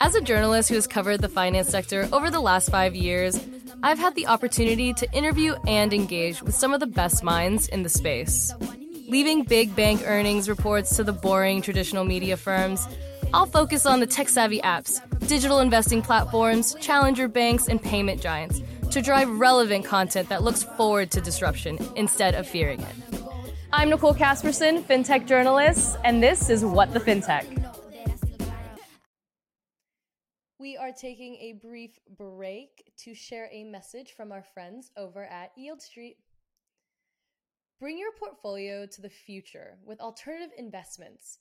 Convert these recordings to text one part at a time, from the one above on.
As a journalist who has covered the finance sector over the last five years, I've had the opportunity to interview and engage with some of the best minds in the space. Leaving big bank earnings reports to the boring traditional media firms, I'll focus on the tech savvy apps, digital investing platforms, challenger banks, and payment giants to drive relevant content that looks forward to disruption instead of fearing it. I'm Nicole Casperson, FinTech journalist, and this is What the FinTech. We are taking a brief break to share a message from our friends over at Yieldstreet. Bring your portfolio to the future with alternative investments.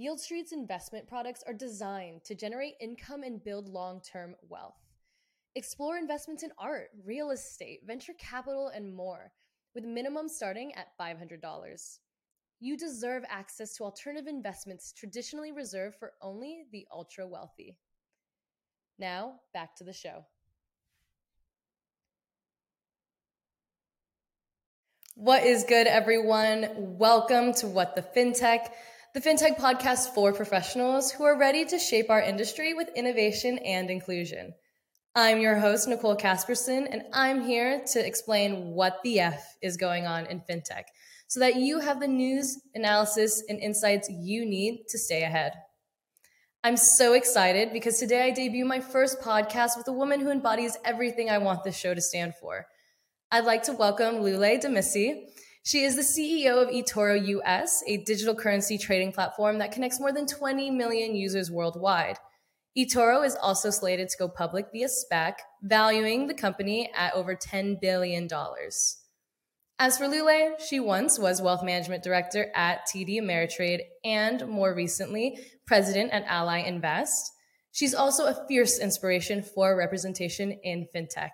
Yieldstreet's investment products are designed to generate income and build long term wealth. Explore investments in art, real estate, venture capital, and more, with minimum starting at $500. You deserve access to alternative investments traditionally reserved for only the ultra wealthy. Now, back to the show. What is good, everyone? Welcome to What the FinTech, the FinTech podcast for professionals who are ready to shape our industry with innovation and inclusion. I'm your host, Nicole Casperson, and I'm here to explain what the F is going on in FinTech so that you have the news, analysis, and insights you need to stay ahead. I'm so excited because today I debut my first podcast with a woman who embodies everything I want this show to stand for. I'd like to welcome Lule Demmissie. She is the CEO of eToro US, a digital currency trading platform that connects more than 20 million users worldwide. eToro is also slated to go public via SPAC, valuing the company at over $10 billion. As for Lule, she once was wealth management director at TD Ameritrade and more recently, president at Ally Invest. She's also a fierce inspiration for representation in fintech.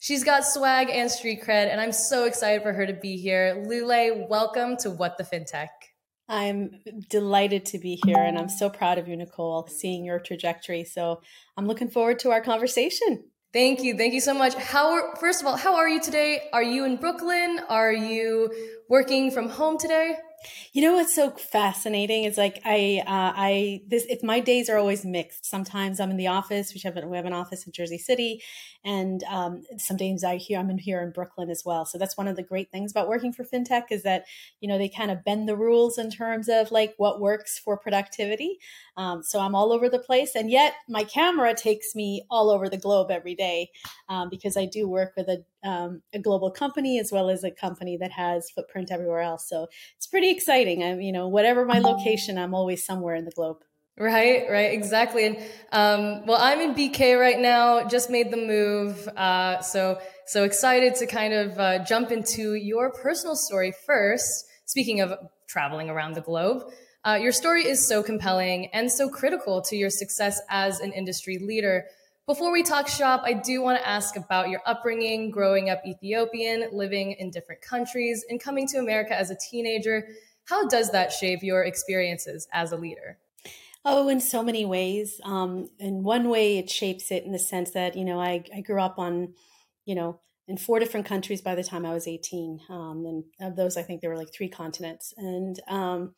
She's got swag and street cred, and I'm so excited for her to be here. Lule, welcome to What the Fintech. I'm delighted to be here, and I'm so proud of you, Nicole, seeing your trajectory. So I'm looking forward to our conversation. Thank you. Thank you so much. How are, first of all, how are you today? Are you in Brooklyn? Are you working from home today? You know what's so fascinating is like I uh, I this if my days are always mixed. Sometimes I'm in the office, which have we have an office in Jersey City, and um, some days I here I'm in here in Brooklyn as well. So that's one of the great things about working for fintech is that you know they kind of bend the rules in terms of like what works for productivity. Um, so I'm all over the place, and yet my camera takes me all over the globe every day um, because I do work with a um, a global company as well as a company that has footprint everywhere else. So it's pretty exciting. I'm you know whatever my location, I'm always somewhere in the globe. Right, right, exactly. And um, well, I'm in BK right now. Just made the move, uh, so so excited to kind of uh, jump into your personal story first. Speaking of traveling around the globe, uh, your story is so compelling and so critical to your success as an industry leader. Before we talk shop, I do want to ask about your upbringing, growing up Ethiopian, living in different countries, and coming to America as a teenager. How does that shape your experiences as a leader? Oh, in so many ways. Um, in one way, it shapes it in the sense that, you know, I, I grew up on, you know, in four different countries by the time I was 18. Um, and of those, I think there were like three continents. And, um,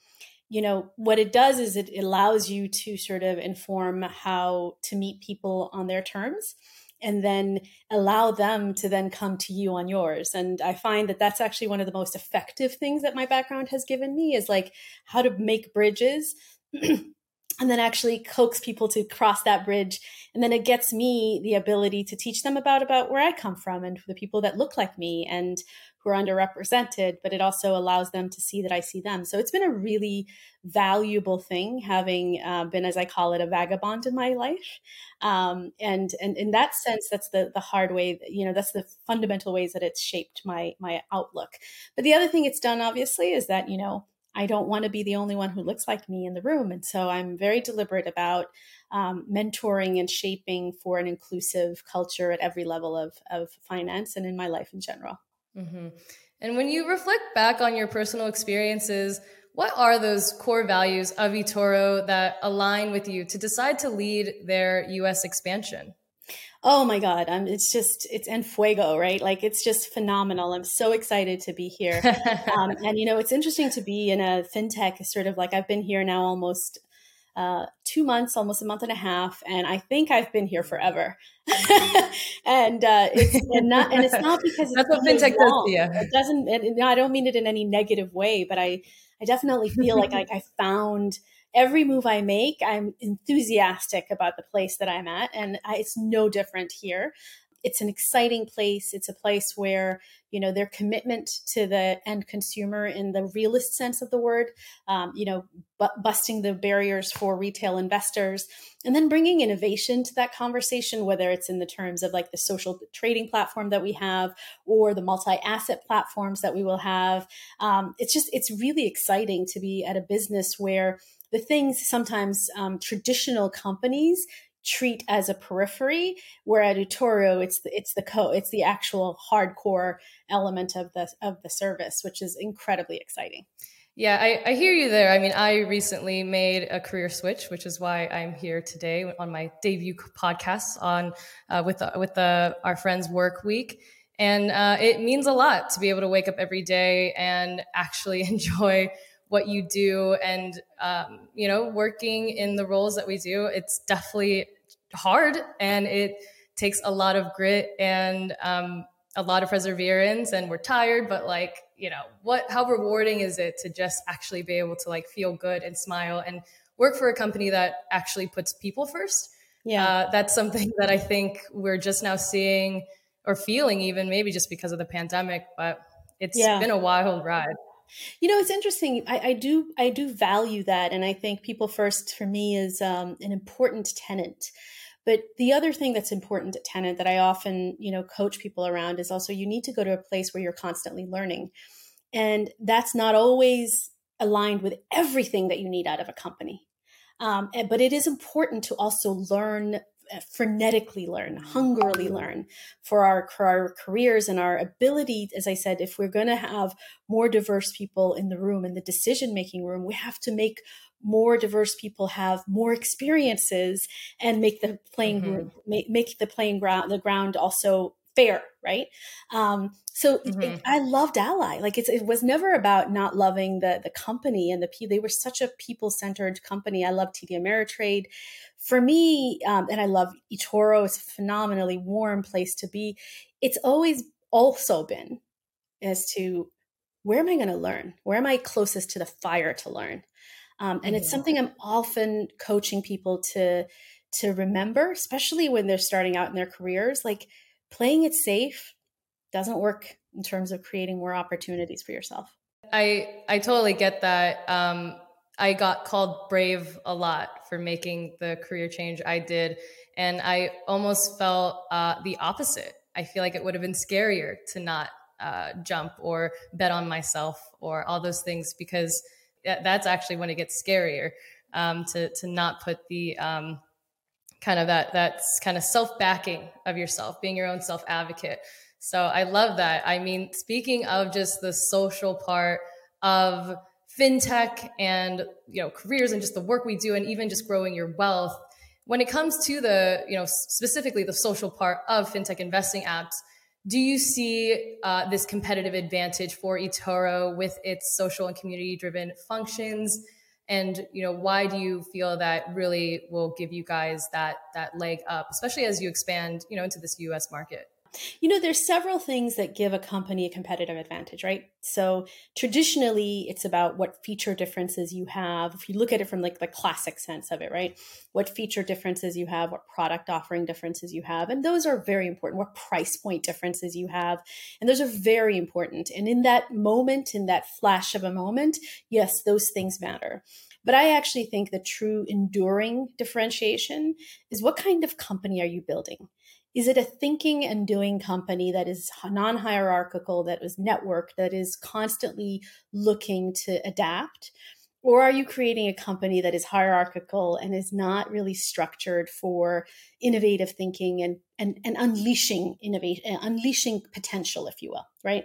you know, what it does is it allows you to sort of inform how to meet people on their terms and then allow them to then come to you on yours. And i find that that's actually one of the most effective things that my background has given me is like how to make bridges and then actually coax people to cross that bridge. And then it gets me the ability to teach them about about where i come from and the people that look like me and who are underrepresented but it also allows them to see that i see them so it's been a really valuable thing having uh, been as i call it a vagabond in my life um, and and in that sense that's the the hard way you know that's the fundamental ways that it's shaped my my outlook but the other thing it's done obviously is that you know I don't want to be the only one who looks like me in the room. And so I'm very deliberate about um, mentoring and shaping for an inclusive culture at every level of, of finance and in my life in general. Mm-hmm. And when you reflect back on your personal experiences, what are those core values of eToro that align with you to decide to lead their US expansion? Oh my God. Um, it's just, it's en fuego, right? Like it's just phenomenal. I'm so excited to be here. um, and, you know, it's interesting to be in a fintech sort of like I've been here now almost uh, two months, almost a month and a half, and I think I've been here forever. and uh, it's and not and it's not because that's what fintech does. It doesn't. And, I don't mean it in any negative way, but I I definitely feel like like I found every move I make, I'm enthusiastic about the place that I'm at, and I, it's no different here it's an exciting place. It's a place where, you know, their commitment to the end consumer in the realist sense of the word, um, you know, bu- busting the barriers for retail investors and then bringing innovation to that conversation, whether it's in the terms of like the social trading platform that we have or the multi asset platforms that we will have. Um, it's just, it's really exciting to be at a business where the things sometimes um, traditional companies treat as a periphery where at it's the, it's the co it's the actual hardcore element of the of the service which is incredibly exciting. Yeah I, I hear you there. I mean i recently made a career switch which is why i'm here today on my debut podcast on uh, with the, with the our friends work week. And uh, it means a lot to be able to wake up every day and actually enjoy what you do. And um, you know working in the roles that we do it's definitely hard and it takes a lot of grit and um, a lot of perseverance and we're tired but like you know what how rewarding is it to just actually be able to like feel good and smile and work for a company that actually puts people first yeah uh, that's something that i think we're just now seeing or feeling even maybe just because of the pandemic but it's yeah. been a wild ride you know, it's interesting. I, I, do I do value that, and I think people first for me is um, an important tenant. But the other thing that's important at tenant that I often you know coach people around is also you need to go to a place where you're constantly learning, and that's not always aligned with everything that you need out of a company. Um, but it is important to also learn uh, frenetically learn, hungrily learn for our, for our careers and our ability. As I said, if we're going to have more diverse people in the room, in the decision making room, we have to make more diverse people have more experiences and make the playing mm-hmm. make, make the playing ground the ground also fair right? Um, so mm-hmm. it, i loved ally. Like it was never about not loving the the company and the people they were such a people centered company. I love td ameritrade. For me um, and i love etoro. It's a phenomenally warm place to be. It's always also been as to where am i going to learn? Where am i closest to the fire to learn um, and it's something i'm often coaching people to to remember especially when they're starting out in their careers like playing it safe doesn't work in terms of creating more opportunities for yourself. I I totally get that. Um, I got called brave a lot for making the career change I did, and I almost felt uh, the opposite. I feel like it would have been scarier to not uh, jump or bet on myself or all those things because that's actually when it gets scarier um, to to not put the um, kind of that that's kind of self backing of yourself, being your own self advocate. So I love that. I mean, speaking of just the social part of fintech and you know careers and just the work we do and even just growing your wealth when it comes to the you know specifically the social part of fintech investing apps do you see uh, this competitive advantage for etoro with its social and community driven functions? And you know why do you feel that really will give you guys that that leg up especially as you expand you know into this us market you know there's several things that give a company a competitive advantage right? So traditionally it's about what feature differences you have. If you look at it from like the classic sense of it right? What feature differences you have what product offering differences you have and those are very important. What price point differences you have and those are very important. And in that moment in that flash of a moment yes those things matter. But I actually think the true enduring differentiation is what kind of company are you building? Is it a thinking and doing company that is non hierarchical, that is networked, that is constantly looking to adapt? Or are you creating a company that is hierarchical and is not really structured for innovative thinking and, and, and unleashing innovation, uh, unleashing potential, if you will, right?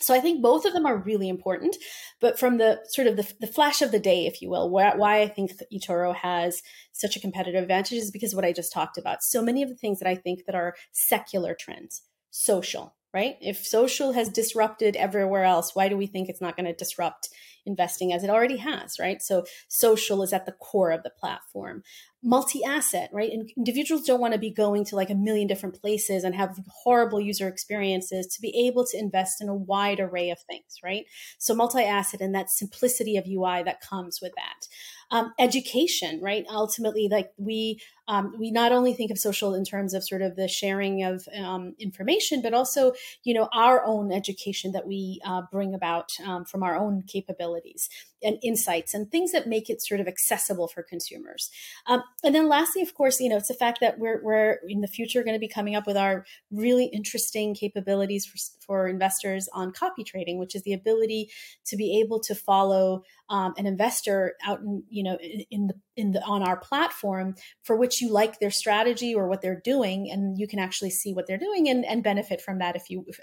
So I think both of them are really important, but from the sort of the, the flash of the day, if you will, why, why I think eToro has such a competitive advantage is because what I just talked about. So many of the things that I think that are secular trends, social, right? If social has disrupted everywhere else, why do we think it's not going to disrupt investing as it already has, right? So social is at the core of the platform. Multi asset, right? And individuals don't want to be going to like a million different places and have horrible user experiences to be able to invest in a wide array of things, right? So multi asset and that simplicity of UI that comes with that. Um, education, right? Ultimately, like we um, we not only think of social in terms of sort of the sharing of um, information, but also you know our own education that we uh, bring about um, from our own capabilities and insights and things that make it sort of accessible for consumers. Um, and then lastly, of course, you know, it's the fact that we're, we're in the future going to be coming up with our really interesting capabilities for, for investors on copy trading, which is the ability to be able to follow um, an investor out in, you know, in, in the, in the, on our platform for which you like their strategy or what they're doing. And you can actually see what they're doing and, and benefit from that if you, if,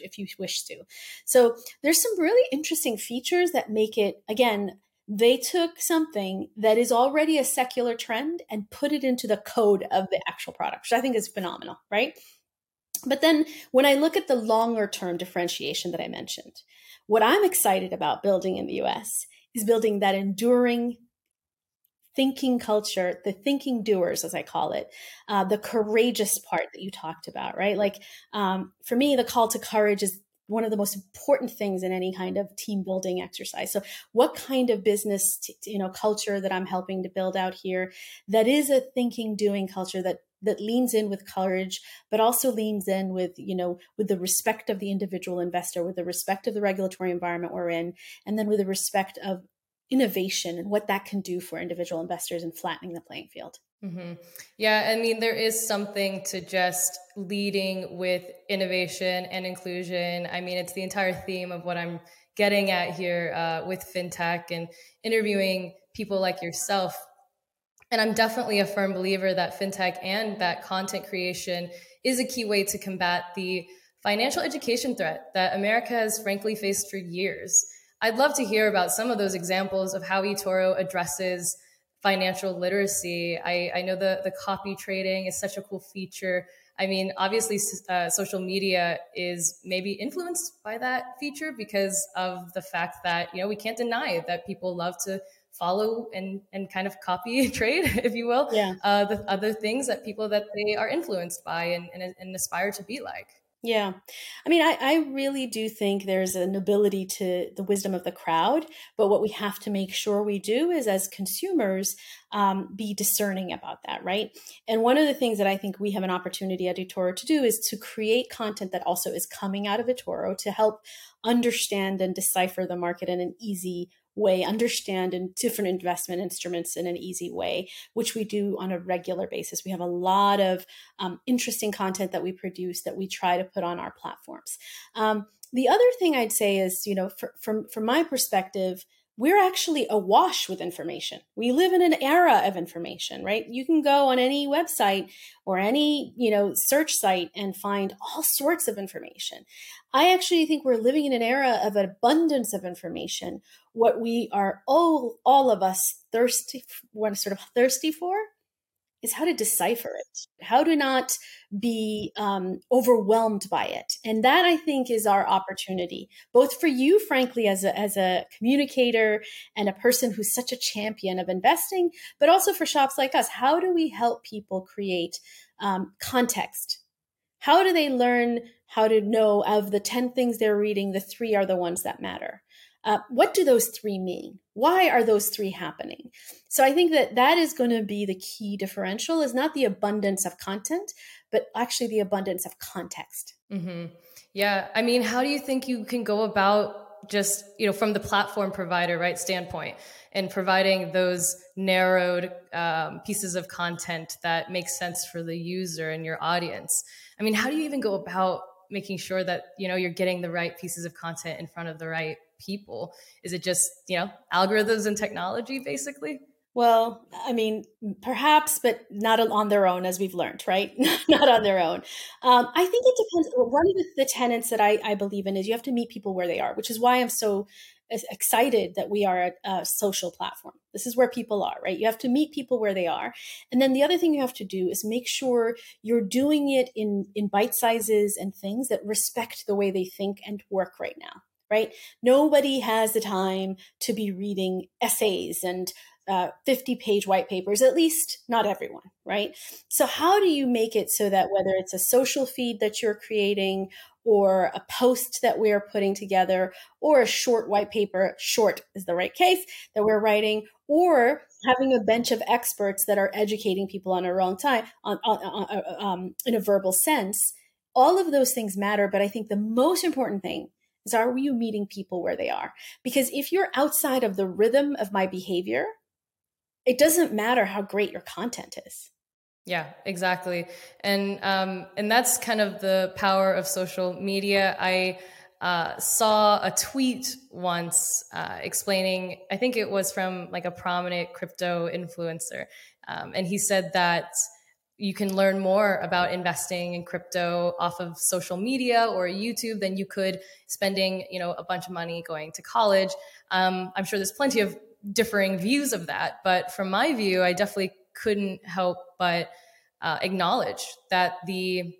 if you wish to. So there's some really interesting features that make it, again, they took something that is already a secular trend and put it into the code of the actual product, which I think is phenomenal, right? But then when I look at the longer term differentiation that I mentioned, what I'm excited about building in the US is building that enduring thinking culture, the thinking doers, as I call it, uh, the courageous part that you talked about, right? Like um, for me, the call to courage is one of the most important things in any kind of team building exercise. So, what kind of business, t- you know, culture that I'm helping to build out here that is a thinking, doing culture that that leans in with courage, but also leans in with you know with the respect of the individual investor, with the respect of the regulatory environment we're in, and then with the respect of innovation and what that can do for individual investors and flattening the playing field. Mm-hmm. Yeah, I mean, there is something to just leading with innovation and inclusion. I mean, it's the entire theme of what I'm getting at here uh, with fintech and interviewing people like yourself. And I'm definitely a firm believer that fintech and that content creation is a key way to combat the financial education threat that America has frankly faced for years. I'd love to hear about some of those examples of how eToro addresses financial literacy. I, I know the, the copy trading is such a cool feature. I mean, obviously, uh, social media is maybe influenced by that feature because of the fact that, you know, we can't deny that people love to follow and, and kind of copy trade, if you will, yeah. uh, the other things that people that they are influenced by and, and, and aspire to be like. Yeah. I mean, I, I really do think there's a nobility to the wisdom of the crowd. But what we have to make sure we do is, as consumers, um, be discerning about that, right? And one of the things that I think we have an opportunity at eToro to do is to create content that also is coming out of eToro to help understand and decipher the market in an easy way, understand in different investment instruments in an easy way, which we do on a regular basis. We have a lot of um, interesting content that we produce that we try to put on our platforms. Um, the other thing I'd say is, you know, for, from from my perspective, we're actually awash with information. We live in an era of information, right? You can go on any website or any, you know, search site and find all sorts of information. I actually think we're living in an era of abundance of information. What we are all all of us thirsty sort of thirsty for is how to decipher it, how to not be um, overwhelmed by it. And that I think is our opportunity, both for you, frankly, as a, as a communicator and a person who's such a champion of investing, but also for shops like us. How do we help people create um, context? How do they learn how to know of the 10 things they're reading, the three are the ones that matter? Uh, what do those three mean? Why are those three happening? So I think that that is going to be the key differential is not the abundance of content, but actually the abundance of context. Mm-hmm. Yeah. I mean, how do you think you can go about just, you know, from the platform provider, right, standpoint and providing those narrowed um, pieces of content that make sense for the user and your audience? I mean, how do you even go about making sure that, you know, you're getting the right pieces of content in front of the right people? Is it just, you know, algorithms and technology basically? Well, I mean, perhaps, but not on their own, as we've learned, right? not on their own. Um, I think it depends. One of the, tenets that I, I, believe in is you have to meet people where they are, which is why I'm so excited that we are a, a, social platform. This is where people are, right? You have to meet people where they are. And then the other thing you have to do is make sure you're doing it in, in bite sizes and things that respect the way they think and work right now, right? Nobody has the time to be reading essays and uh, 50 page white papers, at least not everyone, right? So, how do you make it so that whether it's a social feed that you're creating or a post that we're putting together or a short white paper, short is the right case that we're writing, or having a bench of experts that are educating people on a wrong time, on, on, on uh, um, in a verbal sense? All of those things matter, but I think the most important thing is are you meeting people where they are? Because if you're outside of the rhythm of my behavior, it doesn't matter how great your content is. Yeah, exactly. And um, and that's kind of the power of social media. I uh, saw a tweet once uh, explaining, I think it was from like a prominent crypto influencer. Um, and he said that you can learn more about investing in crypto off of social media or YouTube than you could spending, you know, a bunch of money going to college. Um, I'm sure there's plenty of differing views of that. But from my view, I definitely couldn't help but uh, acknowledge that the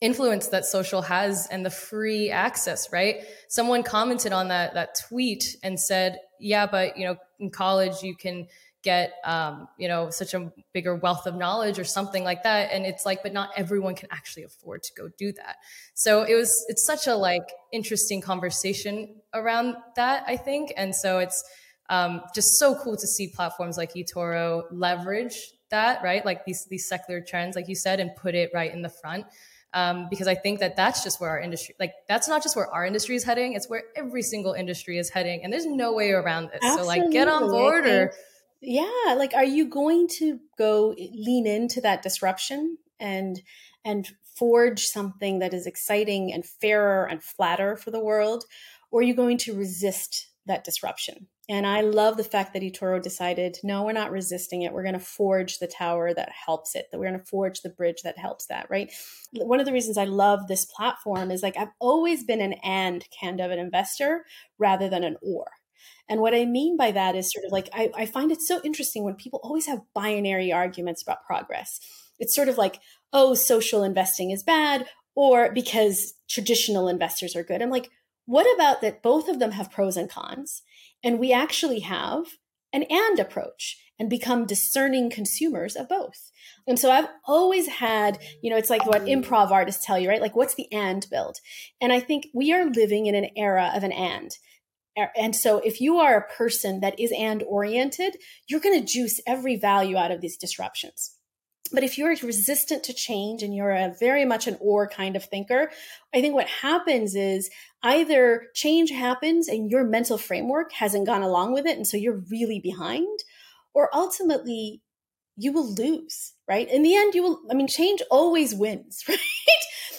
influence that social has and the free access right someone commented on that that tweet and said yeah but you know in college you can get um, you know such a bigger wealth of knowledge or something like that and it's like but not everyone can actually afford to go do that so it was it's such a like interesting conversation around that i think and so it's um, just so cool to see platforms like eToro leverage that, right? Like these these secular trends, like you said, and put it right in the front. Um, because I think that that's just where our industry, like that's not just where our industry is heading; it's where every single industry is heading, and there's no way around this. Absolutely. So, like, get on board, or yeah, like, are you going to go lean into that disruption and and forge something that is exciting and fairer and flatter for the world, or are you going to resist that disruption? And I love the fact that eToro decided, no, we're not resisting it. We're going to forge the tower that helps it, that we're going to forge the bridge that helps that, right? One of the reasons I love this platform is like I've always been an and kind of an investor rather than an or. And what I mean by that is sort of like I, I find it so interesting when people always have binary arguments about progress. It's sort of like, oh, social investing is bad, or because traditional investors are good. I'm like, what about that both of them have pros and cons? And we actually have an and approach and become discerning consumers of both. And so I've always had, you know, it's like what improv artists tell you, right? Like, what's the and build? And I think we are living in an era of an and. And so if you are a person that is and oriented, you're going to juice every value out of these disruptions. But if you're resistant to change and you're a very much an or kind of thinker, I think what happens is either change happens and your mental framework hasn't gone along with it. And so you're really behind, or ultimately you will lose, right? In the end, you will, I mean, change always wins, right?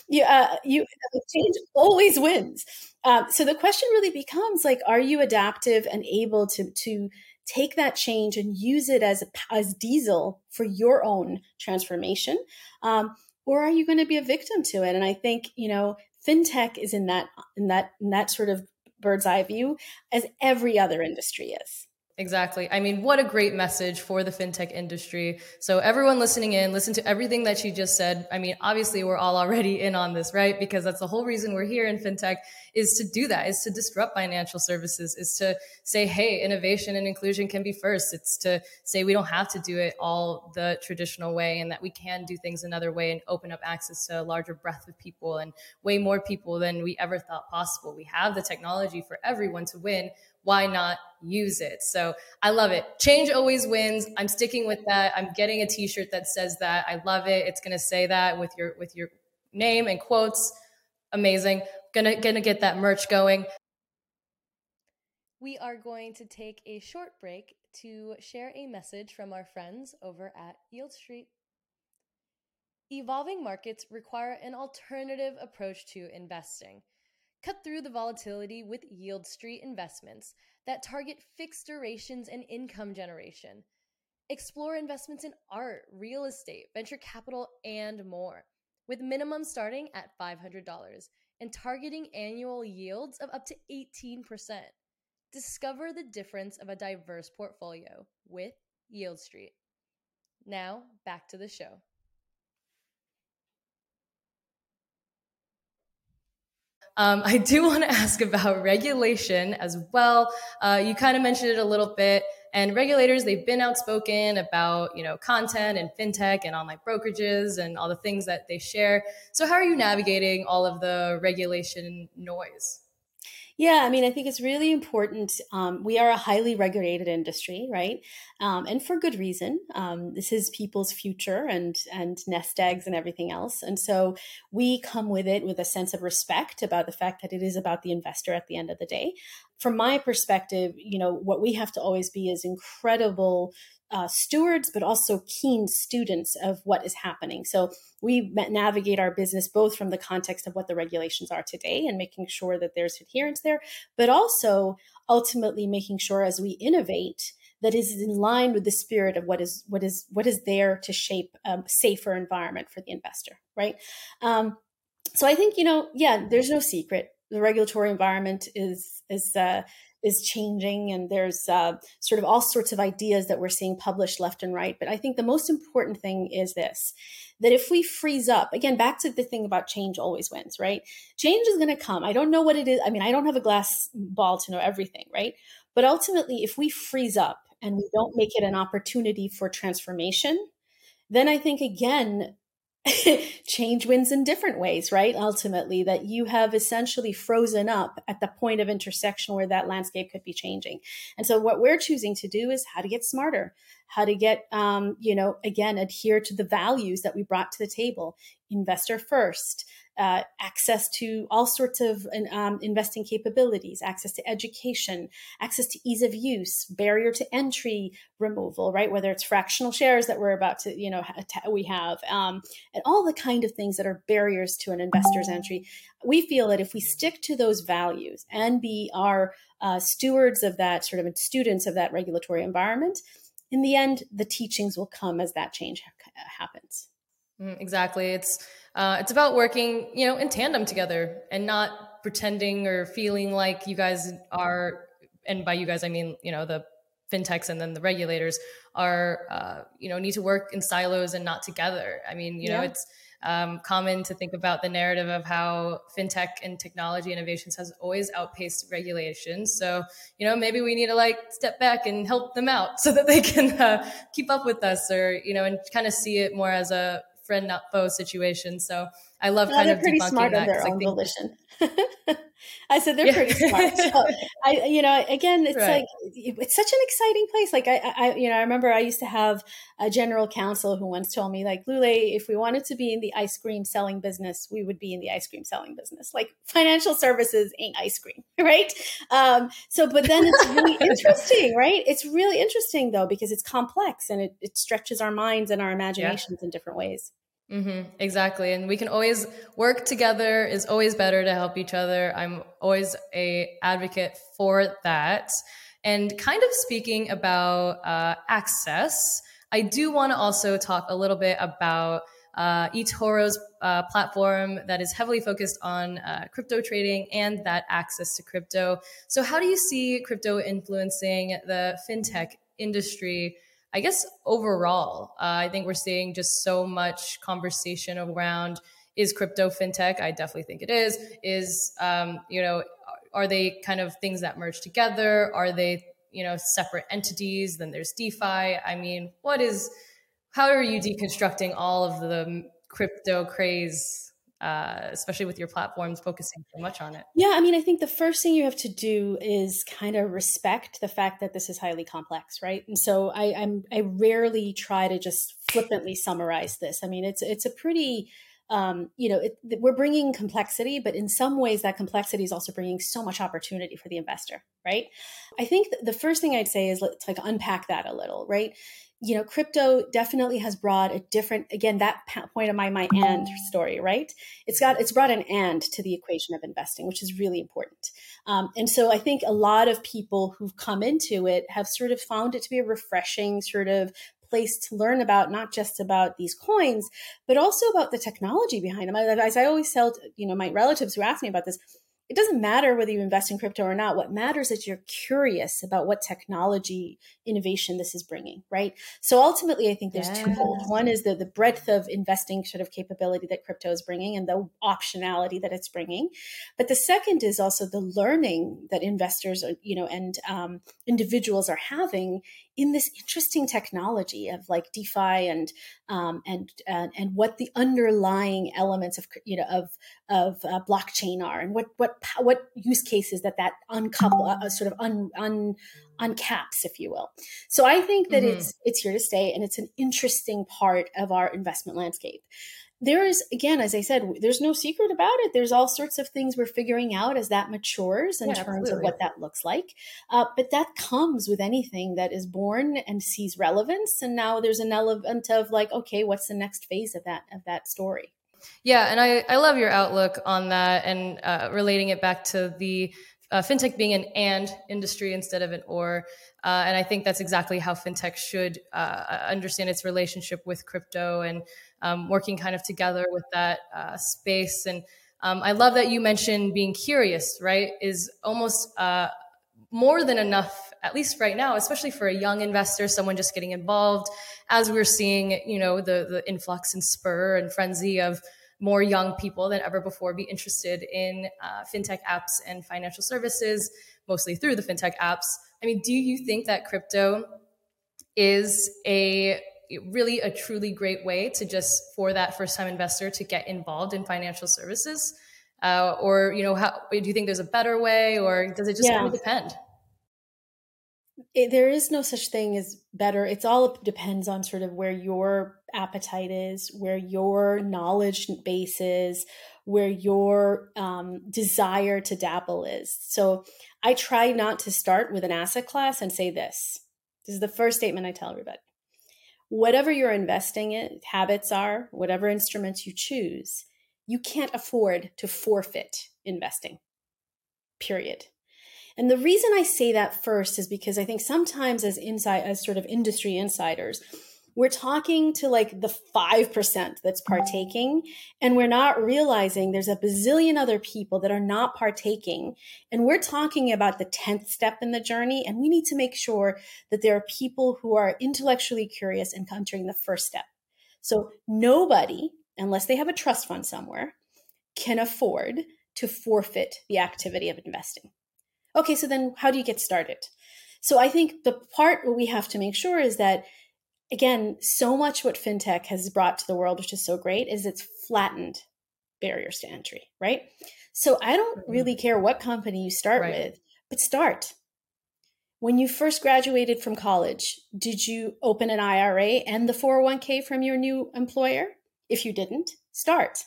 You, uh, you, change always wins. Um, so the question really becomes like, are you adaptive and able to, to, take that change and use it as as diesel for your own transformation? Um, or are you going to be a victim to it? And i think you know fintech is in that in that in that sort of bird's eye view as every other industry is Exactly. I mean, what a great message for the fintech industry. So everyone listening in, listen to everything that she just said. I mean, obviously we're all already in on this, right? Because that's the whole reason we're here in fintech is to do that, is to disrupt financial services, is to say, hey, innovation and inclusion can be first. It's to say we don't have to do it all the traditional way and that we can do things another way and open up access to a larger breadth of people and way more people than we ever thought possible. We have the technology for everyone to win why not use it? So I love it. Change always wins. I'm sticking with that. I'm getting a t-shirt that says that. I love it. It's going to say that with your with your name and quotes. Amazing. Gonna gonna get that merch going. We are going to take a short break to share a message from our friends over at Yieldstreet. Evolving markets require an alternative approach to investing. Cut through the volatility with Yieldstreet investments that target fixed durations and income generation. Explore investments in art, real estate, venture capital, and more, with minimum starting at $500 and targeting annual yields of up to 18%. Discover the difference of a diverse portfolio with Yieldstreet. Now, back to the show. Um, I do want to ask about regulation as well. Uh, you kind of mentioned it a little bit. And regulators, they've been outspoken about, you know, content and fintech and online brokerages and all the things that they share. So how are you navigating all of the regulation noise? Yeah, I mean, I think it's really important. Um, we are a highly regulated industry, right? Um, and for good reason. Um, this is people's future and and nest eggs and everything else. And so we come with it with a sense of respect about the fact that it is about the investor at the end of the day. From my perspective, you know, what we have to always be is incredible uh, stewards, but also keen students of what is happening. So we navigate our business both from the context of what the regulations are today and making sure that there's adherence there, but also ultimately making sure as we innovate that is in line with the spirit of what is what is what is there to shape a safer environment for the investor, right? Um, so I think you know, yeah, there's no secret. The regulatory environment is is uh, is changing and there's uh, sort of all sorts of ideas that we're seeing published left and right. But i think the most important thing is this that if we freeze up again back to the thing about change always wins right? Change is going to come. I don't know what it is. I mean i don't have a glass ball to know everything right? But ultimately if we freeze up and we don't make it an opportunity for transformation then i think again change wins in different ways, right? Ultimately, that you have essentially frozen up at the point of intersection where that landscape could be changing. And so, what we're choosing to do is how to get smarter, how to get, um, you know, again, adhere to the values that we brought to the table investor first, uh, access to all sorts of um, investing capabilities, access to education, access to ease of use, barrier to entry removal, right? Whether it's fractional shares that we're about to, you know, we have, um, and all the kind of things that are barriers to an investor's entry. We feel that if we stick to those values and be our uh, stewards of that, sort of students of that regulatory environment, in the end, the teachings will come as that change ha- happens. Mm, exactly. It's uh, it's about working, you know, in tandem together and not pretending or feeling like you guys are, and by you guys I mean, you know, the fintechs and then the regulators are, uh, you know, need to work in silos and not together. I mean, you yeah. know, it's um, common to think about the narrative of how fintech and technology innovations has always outpaced regulations. So, you know, maybe we need to like step back and help them out so that they can uh, keep up with us or, you know, and kind of see it more as a friend not foe situation. So I love no, kind of pretty smart that. their own volition. I said they're yeah. pretty smart. So I, you know, again, it's right. like it's such an exciting place. Like I, I, you know, I remember I used to have a general counsel who once told me, like, Lule, if we wanted to be in the ice cream selling business, we would be in the ice cream selling business. Like financial services ain't ice cream, right? Um, so, but then it's really interesting, right? It's really interesting though because it's complex and it, it stretches our minds and our imaginations yeah. in different ways. Mm-hmm, exactly. And we can always work together is always better to help each other. I'm always a advocate for that. And kind of speaking about uh, access, I do want to also talk a little bit about uh, eToro's uh, platform that is heavily focused on uh, crypto trading and that access to crypto. So, how do you see crypto influencing the fintech industry I guess overall, uh, I think we're seeing just so much conversation around is crypto fintech? I definitely think it is. Is um, you know, are they kind of things that merge together? Are they you know separate entities? Then there's DeFi. I mean, what is? How are you deconstructing all of the crypto craze uh, especially with your platforms focusing so much on it? Yeah, I mean, I think the first thing you have to do is kind of respect the fact that this is highly complex, right? And so I, I'm I rarely try to just flippantly summarize this. I mean, it's it's a pretty um, you know, it, we're bringing complexity, but in some ways, that complexity is also bringing so much opportunity for the investor, right? I think the first thing I'd say is let's like unpack that a little, right? You know, crypto definitely has brought a different, again, that point of my, my and story, right? It's got, it's brought an and to the equation of investing, which is really important. Um, and so I think a lot of people who've come into it have sort of found it to be a refreshing sort of place to learn about not just about these coins, but also about the technology behind them. As I always tell, you know, my relatives who ask me about this, it doesn't matter whether you invest in crypto or not. What matters is you're curious about what technology innovation this is bringing, right? So ultimately, I think there's yeah. twofold. One is the, the breadth of investing sort of capability that crypto is bringing and the optionality that it's bringing. But the second is also the learning that investors, are, you know, and um, individuals are having in this interesting technology of like DeFi and um, and, and and what the underlying elements of you know of of uh, blockchain are and what what what use cases that that uncouple uh, sort of un, un uncaps if you will so i think that mm-hmm. it's it's here to stay and it's an interesting part of our investment landscape there is again as i said there's no secret about it there's all sorts of things we're figuring out as that matures in yeah, terms absolutely. of what that looks like uh, but that comes with anything that is born and sees relevance and now there's an element of like okay what's the next phase of that of that story yeah and i i love your outlook on that and uh, relating it back to the uh, fintech being an and industry instead of an or. Uh, and I think that's exactly how fintech should uh, understand its relationship with crypto and um, working kind of together with that uh, space. And um, I love that you mentioned being curious, right? Is almost uh, more than enough, at least right now, especially for a young investor, someone just getting involved. As we're seeing, you know, the the influx and spur and frenzy of more young people than ever before be interested in uh, fintech apps and financial services, mostly through the fintech apps. I mean, do you think that crypto is a really a truly great way to just for that first time investor to get involved in financial services? Uh, or you know, how do you think there's a better way, or does it just yeah. kind of depend? It, there is no such thing as better. It's all depends on sort of where your appetite is, where your knowledge base is, where your um, desire to dabble is. So I try not to start with an asset class and say this. This is the first statement I tell everybody. Whatever you're investing in, habits are, whatever instruments you choose, you can't afford to forfeit investing. Period. And the reason I say that first is because I think sometimes as inside as sort of industry insiders, we're talking to like the 5% that's partaking and we're not realizing there's a bazillion other people that are not partaking. And we're talking about the 10th step in the journey and we need to make sure that there are people who are intellectually curious and entering the first step. So nobody unless they have a trust fund somewhere can afford to forfeit the activity of investing. Okay so then how do you get started? So i think the part we have to make sure is that again, so much what fintech has brought to the world, which is so great, is it's flattened barriers to entry, right? So I don't mm-hmm. really care what company you start right. with, but start. When you first graduated from college, did you open an IRA and the 401k from your new employer? If you didn't, start.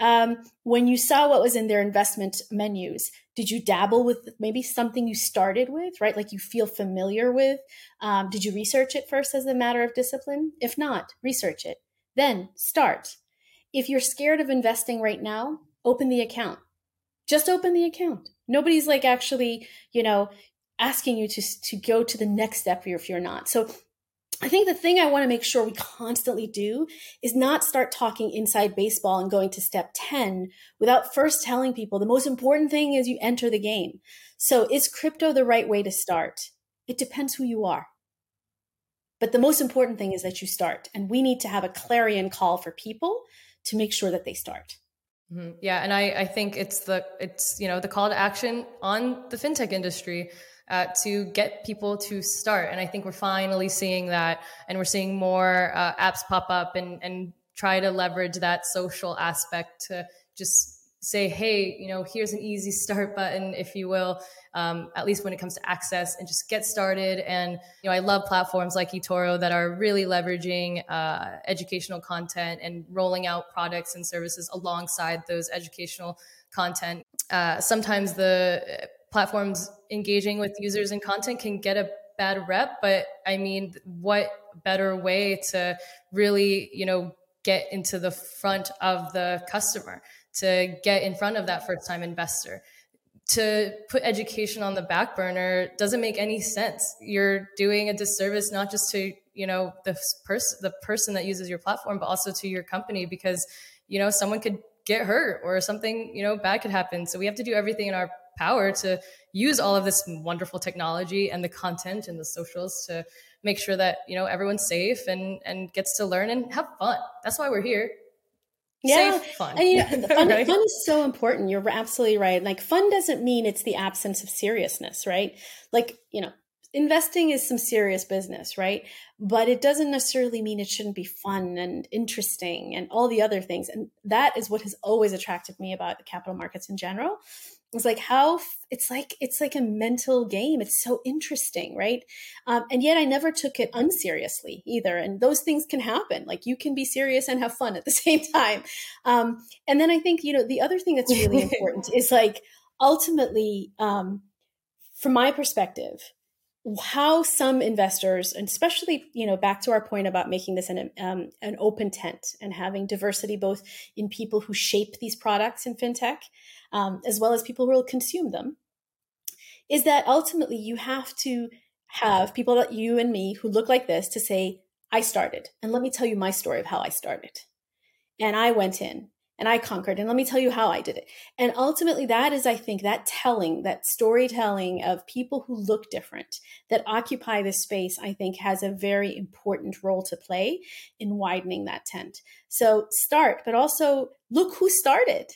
Um, when you saw what was in their investment menus, did you dabble with maybe something you started with, right? Like you feel familiar with? Um, did you research it first as a matter of discipline? If not, research it. Then start. If you're scared of investing right now, open the account. Just open the account. Nobody's like actually, you know, asking you to to go to the next step if you're not. So I think the thing I want to make sure we constantly do is not start talking inside baseball and going to step 10 without first telling people the most important thing is you enter the game. So, is crypto the right way to start? It depends who you are. But the most important thing is that you start. And we need to have a clarion call for people to make sure that they start. Mm-hmm. Yeah, and I, I think it's the it's you know the call to action on the fintech industry uh, to get people to start. And I think we're finally seeing that, and we're seeing more uh, apps pop up and and try to leverage that social aspect to just say, hey, you know, here's an easy start button, if you will, um, at least when it comes to access and just get started. And, you know, I love platforms like eToro that are really leveraging uh, educational content and rolling out products and services alongside those educational content. Uh, sometimes the platforms engaging with users and content can get a bad rep but i mean what better way to really you know get into the front of the customer to get in front of that first time investor to put education on the back burner doesn't make any sense you're doing a disservice not just to you know the person the person that uses your platform but also to your company because you know someone could get hurt or something, you know, bad could happen. So we have to do everything in our power to use all of this wonderful technology and the content and the socials to make sure that, you know, everyone's safe and and gets to learn and have fun. That's why we're here. Yeah, Safe, fun. And you know, fun, right? fun is so important. You're absolutely right. Like fun doesn't mean it's the absence of seriousness, right? Like, you know, investing is some serious business, right? But it doesn't necessarily mean it shouldn't be fun and interesting and all the other things. And that is what has always attracted me about the capital markets in general. It's like how it's like it's like a mental game. It's so interesting, right? Um, and yet I never took it unseriously either. And those things can happen. Like you can be serious and have fun at the same time. Um, and then I think you know the other thing that's really important is like ultimately, um, from my perspective, how some investors, and especially you know back to our point about making this an um, an open tent and having diversity both in people who shape these products in fintech, um, as well as people who will consume them, is that ultimately you have to have people that you and me who look like this to say, "I started," and let me tell you my story of how I started, and I went in and I conquered. And let me tell you how I did it. And ultimately, that is, I think, that telling, that storytelling of people who look different, that occupy this space, I think has a very important role to play in widening that tent. So start, but also look who started.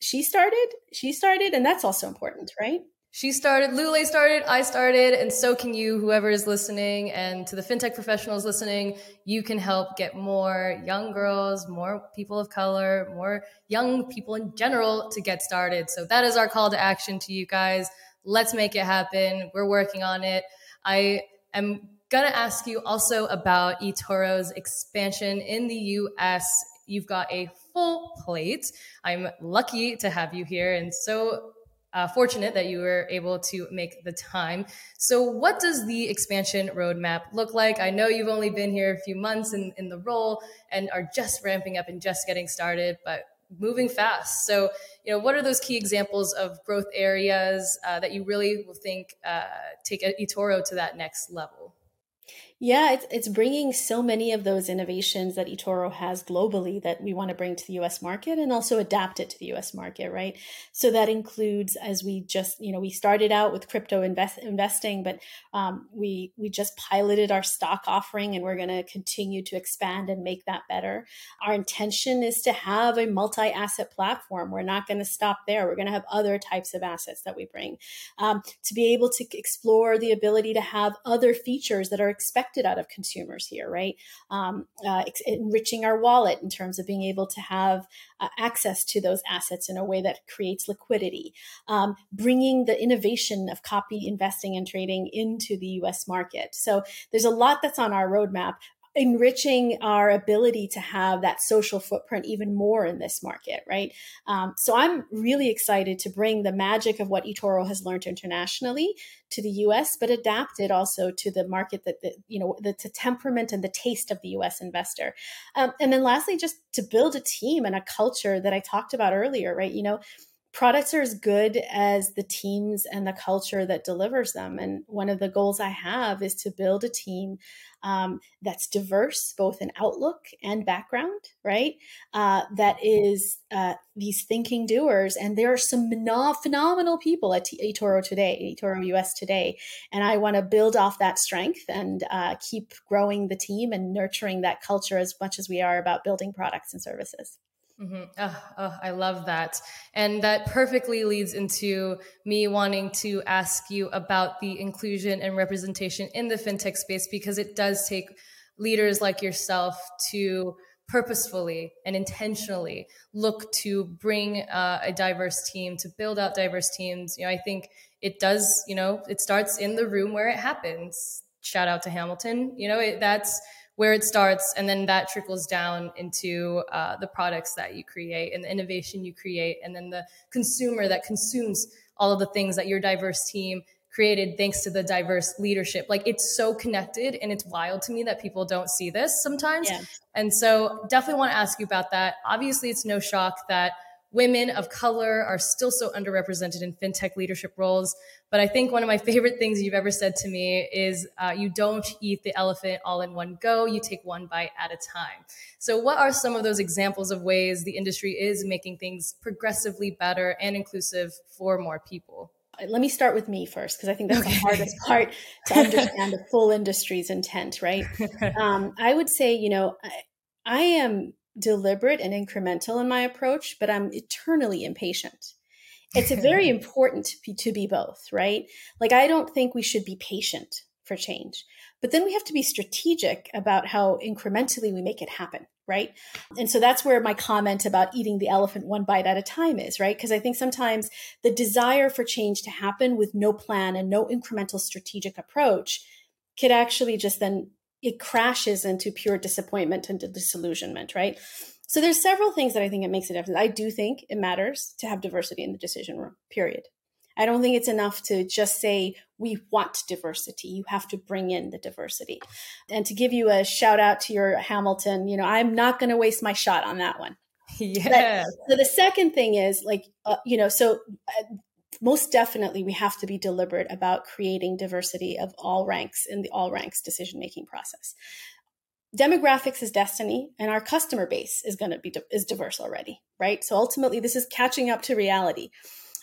She started, she started, and that's also important, right? She started, Lule started, I started, and so can you, whoever is listening. And to the fintech professionals listening, you can help get more young girls, more people of color, more young people in general to get started. So that is our call to action to you guys. Let's make it happen. We're working on it. I am going to ask you also about eToro's expansion in the US. You've got a full plate. I'm lucky to have you here and so uh, fortunate that you were able to make the time. So, what does the expansion roadmap look like? I know you've only been here a few months in, in the role and are just ramping up and just getting started, but moving fast. So, you know, what are those key examples of growth areas uh, that you really will think uh, take eToro to that next level? Yeah, it's it's bringing so many of those innovations that eToro has globally that we want to bring to the US market and also adapt it to the US market, right? So that includes as we just, you know, we started out with crypto invest, investing, but um, we we just piloted our stock offering and we're going to continue to expand and make that better. Our intention is to have a multi-asset platform. We're not going to stop there. We're going to have other types of assets that we bring um, to be able to explore the ability to have other features that are expected expected out of consumers here, right? Um, uh, enriching our wallet in terms of being able to have uh, access to those assets in a way that creates liquidity, um, bringing the innovation of copy investing and trading into the US market. So there's a lot that's on our roadmap enriching our ability to have that social footprint even more in this market, right? Um, so I'm really excited to bring the magic of what eToro has learned internationally to the U.S., but adapt it also to the market that, the, you know the, the, temperament and the taste of the U.S. investor. Um, and then lastly, just to build a team and a culture that I talked about earlier, right? You know products are as good as the teams and the culture that delivers them. And one of the goals I have is to build a team um, that's diverse, both in outlook and background, right? Uh, that is uh, these thinking doers. And there are some phenomenal people at eToro today, eToro US today. And I want to build off that strength and uh, keep growing the team and nurturing that culture as much as we are about building products and services. Mm-hmm. Oh, oh, I love that. And that perfectly leads into me wanting to ask you about the inclusion and representation in the fintech space because it does take leaders like yourself to purposefully and intentionally look to bring uh, a diverse team, to build out diverse teams. You know, I think it does, you know, it starts in the room where it happens. Shout out to Hamilton. You know, it, that's where it starts and then that trickles down into uh, the products that you create and the innovation you create and then the consumer that consumes all of the things that your diverse team created thanks to the diverse leadership. Like it's so connected and it's wild to me that people don't see this sometimes. Yeah. and so definitely want to ask you about that. Obviously it's no shock that women of color are still so underrepresented in fintech leadership roles. But I think one of my favorite things you've ever said to me is uh, you don't eat the elephant all in one go, you take one bite at a time. So, what are some of those examples of ways the industry is making things progressively better and inclusive for more people? let me start with me first because I think that's okay. the hardest part to understand the full industry's intent, right? Um, I would say, you know, I, I am deliberate and incremental in my approach, but I'm eternally impatient. It's very important to be, to be both, right? Like, I don't think we should be patient for change, but then we have to be strategic about how incrementally we make it happen, right? And so that's where my comment about eating the elephant one bite at a time is, right? Because I think sometimes the desire for change to happen with no plan and no incremental strategic approach could actually just then it crashes into pure disappointment and disillusionment, right? So there's several things that I think it makes a difference. I do think it matters to have diversity in the decision room, period. I don't think it's enough to just say we want diversity. You have to bring in the diversity. And to give you a shout out to your Hamilton, you know, I'm not going to waste my shot on that one. Yeah. But, so the second thing is like, uh, you know, so uh, most definitely we have to be deliberate about creating diversity of all ranks in the all ranks decision making process. Demographics is destiny and our customer base is going to be is diverse already right? So ultimately this is catching up to reality.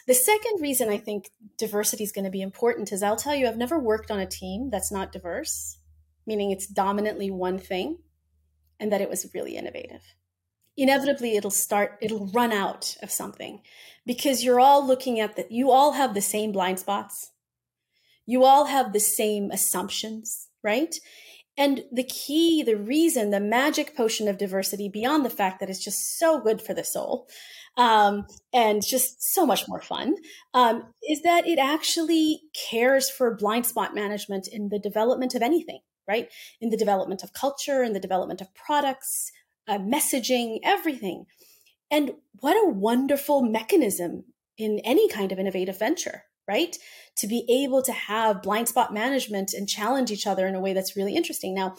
The second reason i think diversity is going to be important is i'll tell you i've never worked on a team that's not diverse meaning it's dominantly one thing and that it was really innovative inevitably it'll start it'll run out of something because you're all looking at that you all have the same blind spots. You all have the same assumptions right? And the key the reason the magic potion of diversity beyond the fact that it's just so good for the soul um, and just so much more fun um, is that it actually cares for blind spot management in the development of anything right? In the development of culture in the development of products uh, messaging, everything. And what a wonderful mechanism in any kind of innovative venture, right? To be able to have blind spot management and challenge each other in a way that's really interesting. Now,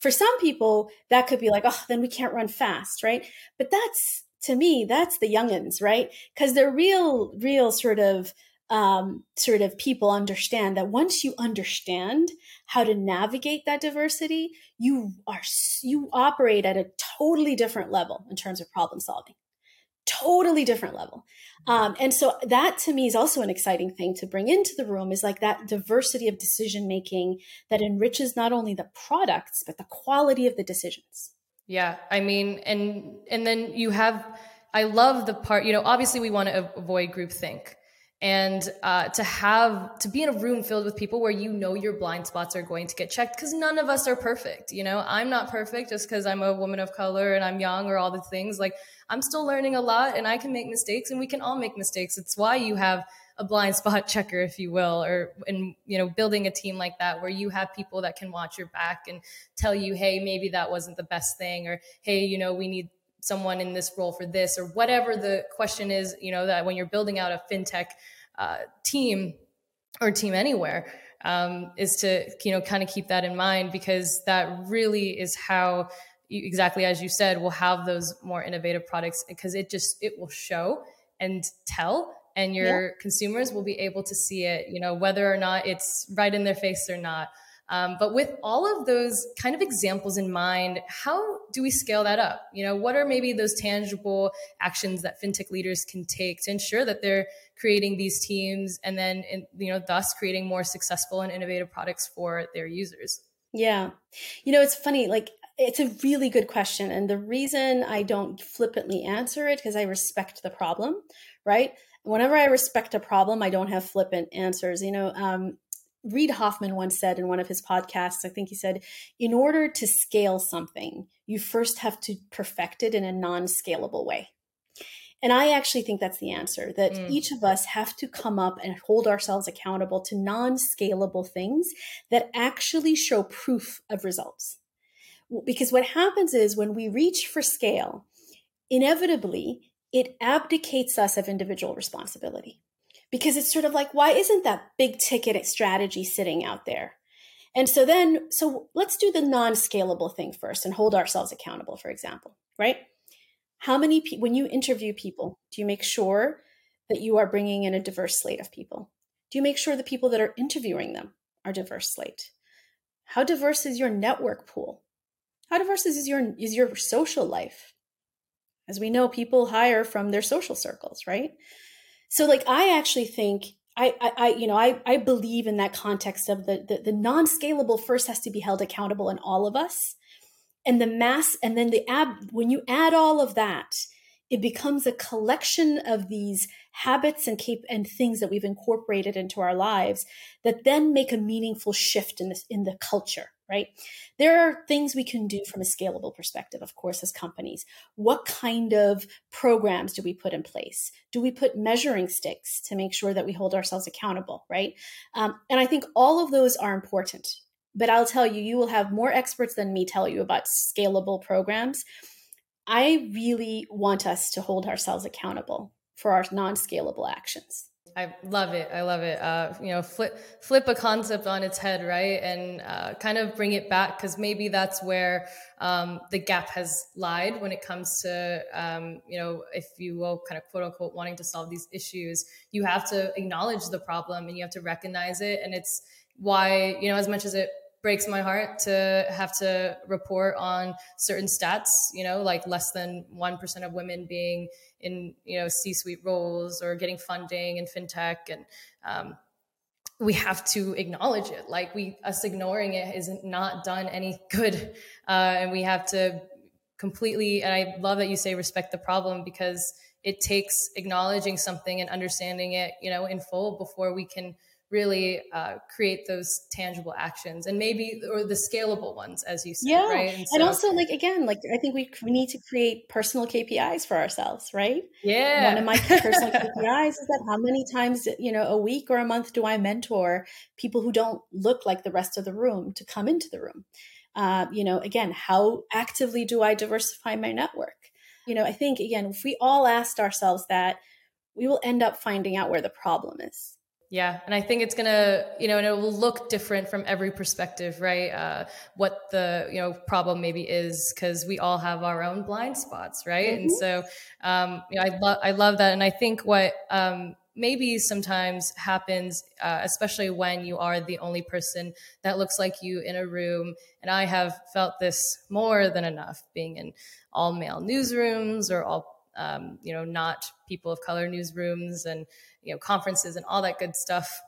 for some people, that could be like, oh, then we can't run fast, right? But that's, to me, that's the youngins, right? Because they're real, real sort of um, sort of people understand that once you understand how to navigate that diversity, you are you operate at a totally different level in terms of problem solving, totally different level. Um, and so that to me is also an exciting thing to bring into the room is like that diversity of decision making that enriches not only the products but the quality of the decisions. Yeah, I mean, and and then you have. I love the part. You know, obviously we want to avoid groupthink and uh, to have to be in a room filled with people where you know your blind spots are going to get checked because none of us are perfect you know? I'm not perfect just because i'm a woman of color and i'm young or all the things. Like i'm still learning a lot and i can make mistakes and we can all make mistakes. It's why you have a blind spot checker if you will or in you know building a team like that where you have people that can watch your back and tell you hey maybe that wasn't the best thing or hey you know we need someone in this role for this or whatever the question is you know that when you're building out a fintech uh, team or team anywhere um, is to you know kind of keep that in mind because that really is how you, exactly as you said we'll have those more innovative products because it just it will show and tell and your yeah. consumers will be able to see it you know whether or not it's right in their face or not um, but with all of those kind of examples in mind, how do we scale that up? You know, what are maybe those tangible actions that fintech leaders can take to ensure that they're creating these teams and then, you know, thus creating more successful and innovative products for their users? Yeah. You know, it's funny, like, it's a really good question. And the reason I don't flippantly answer it, because I respect the problem, right? Whenever I respect a problem, I don't have flippant answers. You know, um, Reid Hoffman once said in one of his podcasts, I think he said, in order to scale something, you first have to perfect it in a non scalable way. And I actually think that's the answer that mm. each of us have to come up and hold ourselves accountable to non scalable things that actually show proof of results. Because what happens is when we reach for scale, inevitably it abdicates us of individual responsibility because it's sort of like, why isn't that big ticket strategy sitting out there? And so then, so let's do the non scalable thing first and hold ourselves accountable, for example, right? how many when you interview people do you make sure that you are bringing in a diverse slate of people? Do you make sure the people that are interviewing them are diverse slate? How diverse is your network pool? How diverse is your is your social life? As we know people hire from their social circles right so like i actually think I, I, you know, I, I believe in that context of the, the, the non-scalable first has to be held accountable in all of us. And the mass and then the ab when you add all of that it becomes a collection of these habits and cap- and things that we've incorporated into our lives that then make a meaningful shift in this in the culture right? There are things we can do from a scalable perspective of course as companies. What kind of programs do we put in place? Do we put measuring sticks to make sure that we hold ourselves accountable right? Um, and i think all of those are important but I'll tell you, you will have more experts than me tell you about scalable programs. I really want us to hold ourselves accountable for our non-scalable actions. I love it. I love it. Uh, you know, flip flip a concept on its head, right, and uh, kind of bring it back because maybe that's where um, the gap has lied when it comes to um, you know, if you will, kind of quote unquote, wanting to solve these issues. You have to acknowledge the problem and you have to recognize it, and it's why you know, as much as it breaks my heart to have to report on certain stats you know like less than 1% of women being in you know c-suite roles or getting funding in fintech. And um, we have to acknowledge it. Like we us ignoring it is not done any good. Uh, and we have to completely and i love that you say respect the problem because it takes acknowledging something and understanding it you know in full before we can really uh, create those tangible actions and maybe or the scalable ones as you said yeah. right and, so, and, also like again like i think we, we need to create personal kpis for ourselves right? Yeah. One of my personal kpis is that how many times you know a week or a month do i mentor people who don't look like the rest of the room to come into the room? Uh, you know again how actively do i diversify my network? You know i think again if we all asked ourselves that we will end up finding out where the problem is yeah, and I think it's gonna, you know, and it will look different from every perspective, right? Uh, what the you know problem maybe is because we all have our own blind spots, right? Mm-hmm. And so, um, you know, I love I love that, and I think what um, maybe sometimes happens, uh, especially when you are the only person that looks like you in a room. And I have felt this more than enough being in all male newsrooms or all, um, you know, not people of color newsrooms and you know conferences and all that good stuff.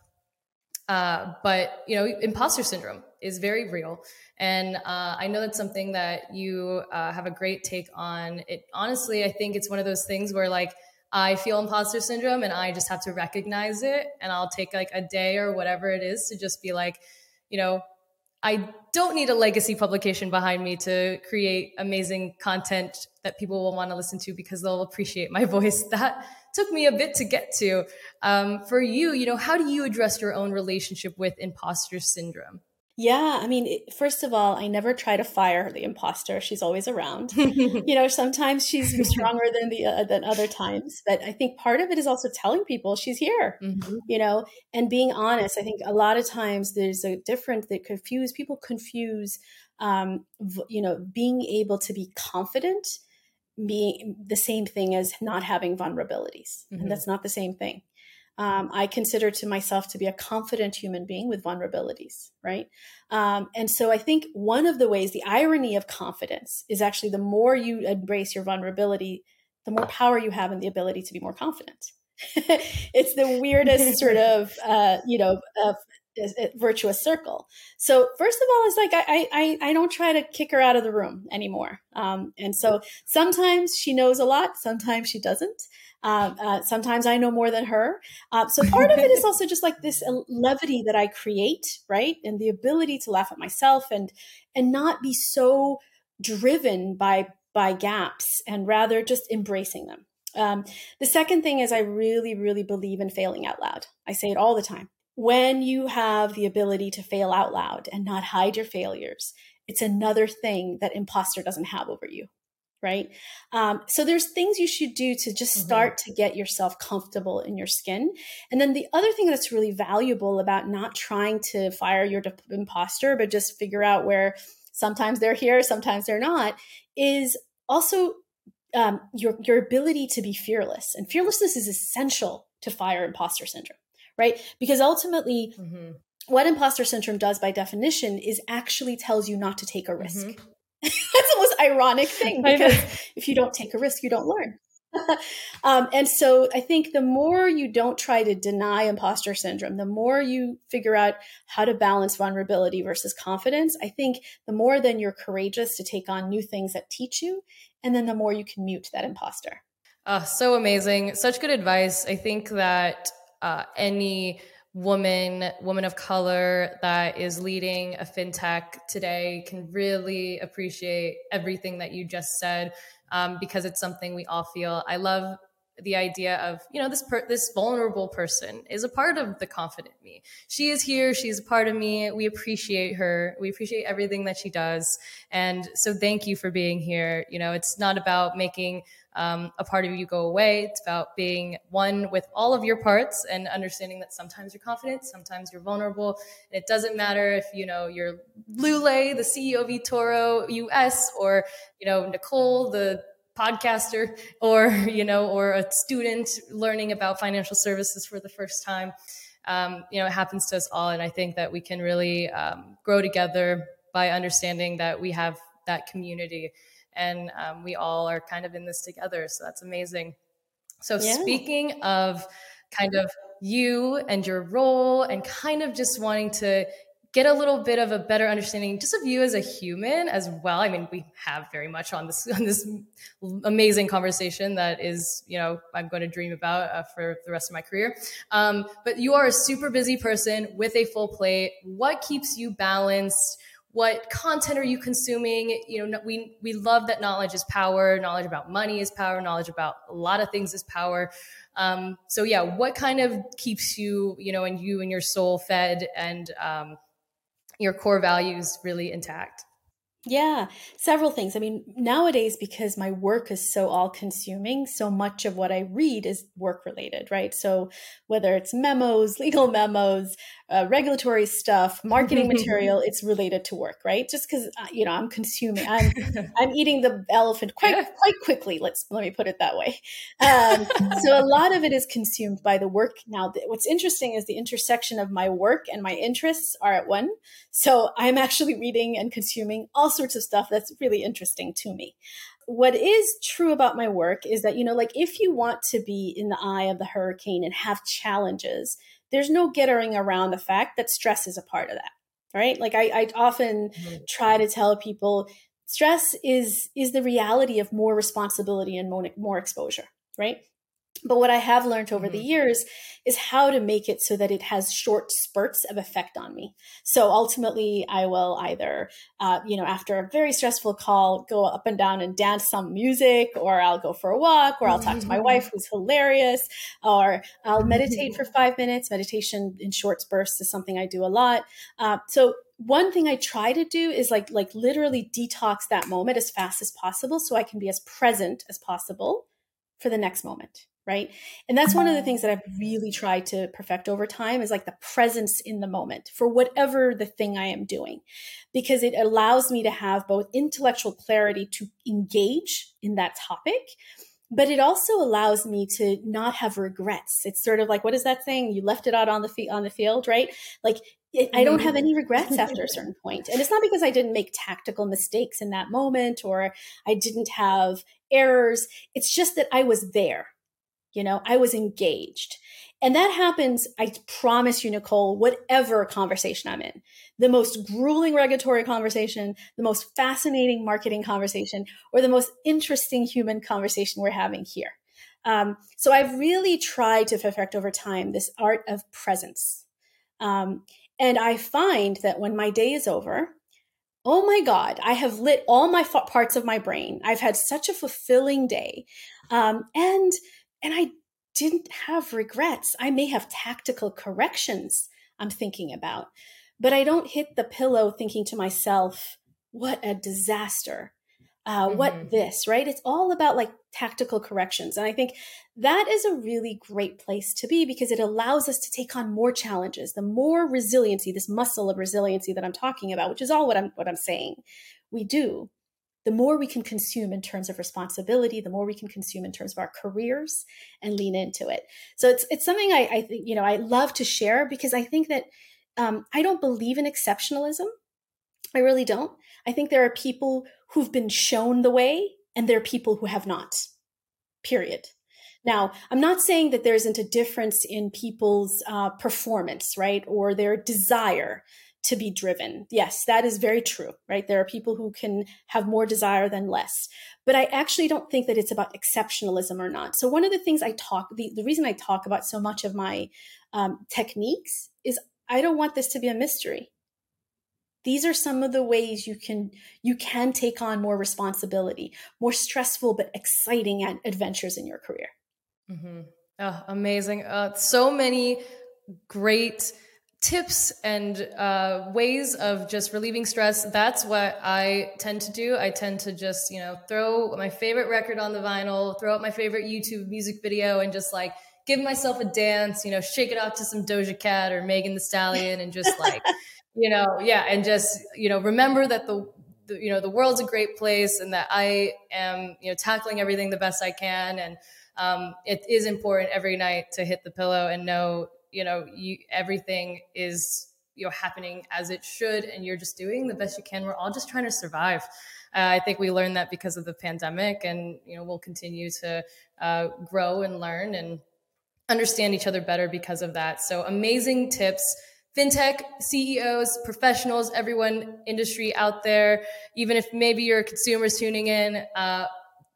Uh, but you know imposter syndrome is very real. And uh, i know that's something that you uh, have a great take on. It honestly i think it's one of those things where like i feel imposter syndrome and i just have to recognize it. And i'll take like a day or whatever it is to just be like you know i don't need a legacy publication behind me to create amazing content that people will want to listen to because they'll appreciate my voice that took me a bit to get to. Um, for you, you know, how do you address your own relationship with imposter syndrome? Yeah, I mean, first of all, I never try to fire the imposter. She's always around. you know, sometimes she's stronger than the uh, than other times, but I think part of it is also telling people she's here. Mm-hmm. You know, and being honest. I think a lot of times there's a difference that confuse people confuse. Um, you know, being able to be confident being the same thing as not having vulnerabilities. Mm-hmm. And that's not the same thing. Um, I consider to myself to be a confident human being with vulnerabilities, right? Um, and so I think one of the ways, the irony of confidence is actually the more you embrace your vulnerability, the more power you have and the ability to be more confident. it's the weirdest sort of, uh, you know, uh, virtuous circle. So first of all, it's like I I I don't try to kick her out of the room anymore. Um, and so sometimes she knows a lot, sometimes she doesn't. Uh, uh, sometimes I know more than her. Uh, so part of it is also just like this levity that I create, right, and the ability to laugh at myself and and not be so driven by by gaps, and rather just embracing them. Um, the second thing is I really, really believe in failing out loud. I say it all the time when you have the ability to fail out loud and not hide your failures, it's another thing that imposter doesn't have over you. Right. Um, so there's things you should do to just mm-hmm. start mm-hmm. to get yourself comfortable in your skin. And then the other thing that's really valuable about not trying to fire your imposter, but just figure out where sometimes they're here, sometimes they're not, is also um, your your ability to be fearless, and fearlessness is essential to fire imposter syndrome, right? Because ultimately, mm-hmm. what imposter syndrome does by definition is actually tells you not to take a risk. Mm-hmm. That's the most ironic thing because if you don't take a risk, you don't learn. um, and so I think the more you don't try to deny imposter syndrome, the more you figure out how to balance vulnerability versus confidence, I think the more then you're courageous to take on new things that teach you. And then the more you can mute that imposter. Uh, so amazing. Such good advice. I think that uh, any woman, woman of color that is leading a fintech today can really appreciate everything that you just said um, because it's something we all feel. I love the idea of you know this per- this vulnerable person is a part of the confident me. She is here she's a part of me we appreciate her we appreciate everything that she does. And so thank you for being here. You know it's not about making um, a part of you go away. It's about being one with all of your parts and understanding that sometimes you're confident sometimes you're vulnerable. And it doesn't matter if you know you're lule the ceo of etoro us or you know nicole the podcaster or you know or a student learning about financial services for the first time um, you know it happens to us all and i think that we can really um, grow together by understanding that we have that community and um, we all are kind of in this together so that's amazing so yeah. speaking of kind of you and your role and kind of just wanting to get a little bit of a better understanding just of you as a human as well. I mean, we have very much on this on this amazing conversation that is, you know, I'm going to dream about uh, for the rest of my career. Um, but you are a super busy person with a full plate. What keeps you balanced? What content are you consuming? You know, we we love that knowledge is power. Knowledge about money is power. Knowledge about a lot of things is power. Um, so yeah, what kind of keeps you, you know, and you and your soul fed and um, your core values really intact? Yeah, several things. I mean, nowadays, because my work is so all consuming, so much of what I read is work related, right? So whether it's memos, legal memos, uh, regulatory stuff, marketing material, it's related to work, right? Just because uh, you know I'm consuming, I'm I'm eating the elephant quite quite quickly. Let's let me put it that way. Um, so a lot of it is consumed by the work. Now, what's interesting is the intersection of my work and my interests are at one. So I'm actually reading and consuming all sorts of stuff that's really interesting to me. What is true about my work is that, you know, like if you want to be in the eye of the hurricane and have challenges, there's no getting around the fact that stress is a part of that. Right. Like I, I often mm-hmm. try to tell people stress is is the reality of more responsibility and more, more exposure right but what I have learned over mm-hmm. the years is how to make it so that it has short spurts of effect on me. So ultimately, I will either, uh, you know, after a very stressful call, go up and down and dance some music, or I'll go for a walk, or I'll talk to my wife who's hilarious, or I'll meditate for five minutes. Meditation in short bursts is something I do a lot. Uh, so one thing I try to do is like like literally detox that moment as fast as possible so I can be as present as possible for the next moment right? And that's one of the things that i've really tried to perfect over time is like the presence in the moment for whatever the thing i am doing because it allows me to have both intellectual clarity to engage in that topic but it also allows me to not have regrets. It's sort of like what is that saying you left it out on the feet on the field right? Like it, I don't have mm-hmm. any regrets after a certain point. And it's not because I didn't make tactical mistakes in that moment or I didn't have errors. It's just that I was there you know, I was engaged. And that happens, I promise you, Nicole, whatever conversation I'm in, the most grueling regulatory conversation, the most fascinating marketing conversation, or the most interesting human conversation we're having here. Um, so I've really tried to perfect over time this art of presence. Um, and I find that when my day is over, oh my God, I have lit all my f- parts of my brain. I've had such a fulfilling day. Um, and and I didn't have regrets. I may have tactical corrections I'm thinking about, but I don't hit the pillow thinking to myself, what a disaster. Uh, mm-hmm. What this, right? It's all about like tactical corrections. And I think that is a really great place to be because it allows us to take on more challenges, the more resiliency, this muscle of resiliency that I'm talking about, which is all what I'm what I'm saying we do the more we can consume in terms of responsibility, the more we can consume in terms of our careers and lean into it. So it's it's something I, I think you know I love to share because I think that um, I don't believe in exceptionalism. I really don't. I think there are people who've been shown the way, and there are people who have not. Period. Now, I'm not saying that there isn't a difference in people's uh, performance, right, or their desire to be driven. Yes, that is very true, right? There are people who can have more desire than less. But I actually don't think that it's about exceptionalism or not. So, one of the things I talk, the, the reason I talk about so much of my um, techniques is I don't want this to be a mystery. These are some of the ways you can you can take on more responsibility, more stressful but exciting adventures in your career. Mm-hmm. Oh, amazing! Uh, so many great tips and uh, ways of just relieving stress. That's what I tend to do. I tend to just, you know, throw my favorite record on the vinyl, throw out my favorite YouTube music video, and just like give myself a dance, you know, shake it off to some Doja Cat or Megan the Stallion and just like, you know, yeah, and just, you know, remember that the, the, you know, the world's a great place and that I am, you know, tackling everything the best I can. And um, it is important every night to hit the pillow and know you know you everything is you know happening as it should and you're just doing the best you can. We're all just trying to survive. Uh, i think we learned that because of the pandemic and you know we'll continue to uh, grow and learn and understand each other better because of that. So amazing tips. Fintech ceos professionals everyone industry out there even if maybe you're consumers tuning in uh,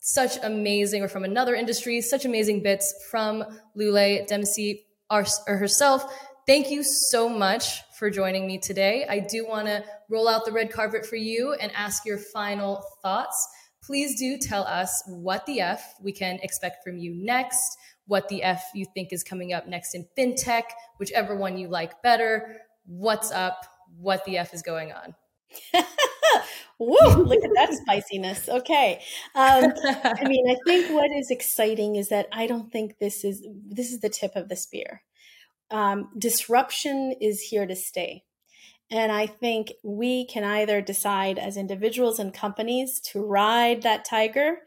such amazing or from another industry such amazing bits from lule Demmissie our, herself. Thank you so much for joining me today. I do want to roll out the red carpet for you and ask your final thoughts. Please do tell us what the F we can expect from you next, what the F you think is coming up next in fintech, whichever one you like better. What's up? What the F is going on? Woo, look at that spiciness. Okay. Um, I mean, I think what is exciting is that I don't think this is this is the tip of the spear. Um, disruption is here to stay. And I think we can either decide as individuals and companies to ride that tiger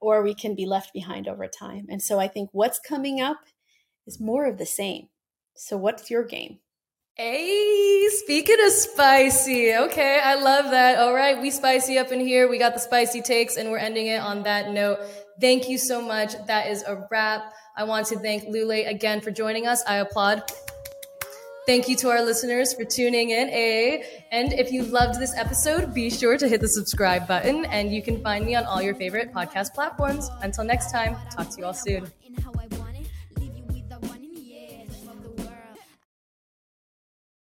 or we can be left behind over time. And so I think what's coming up is more of the same. So, what's your game? Hey, speaking of spicy, okay, I love that. All right, we spicy up in here. We got the spicy takes, and we're ending it on that note. Thank you so much. That is a wrap. I want to thank Lule again for joining us. I applaud. Thank you to our listeners for tuning in. A and if you loved this episode, be sure to hit the subscribe button, and you can find me on all your favorite podcast platforms. Until next time, talk to you all soon.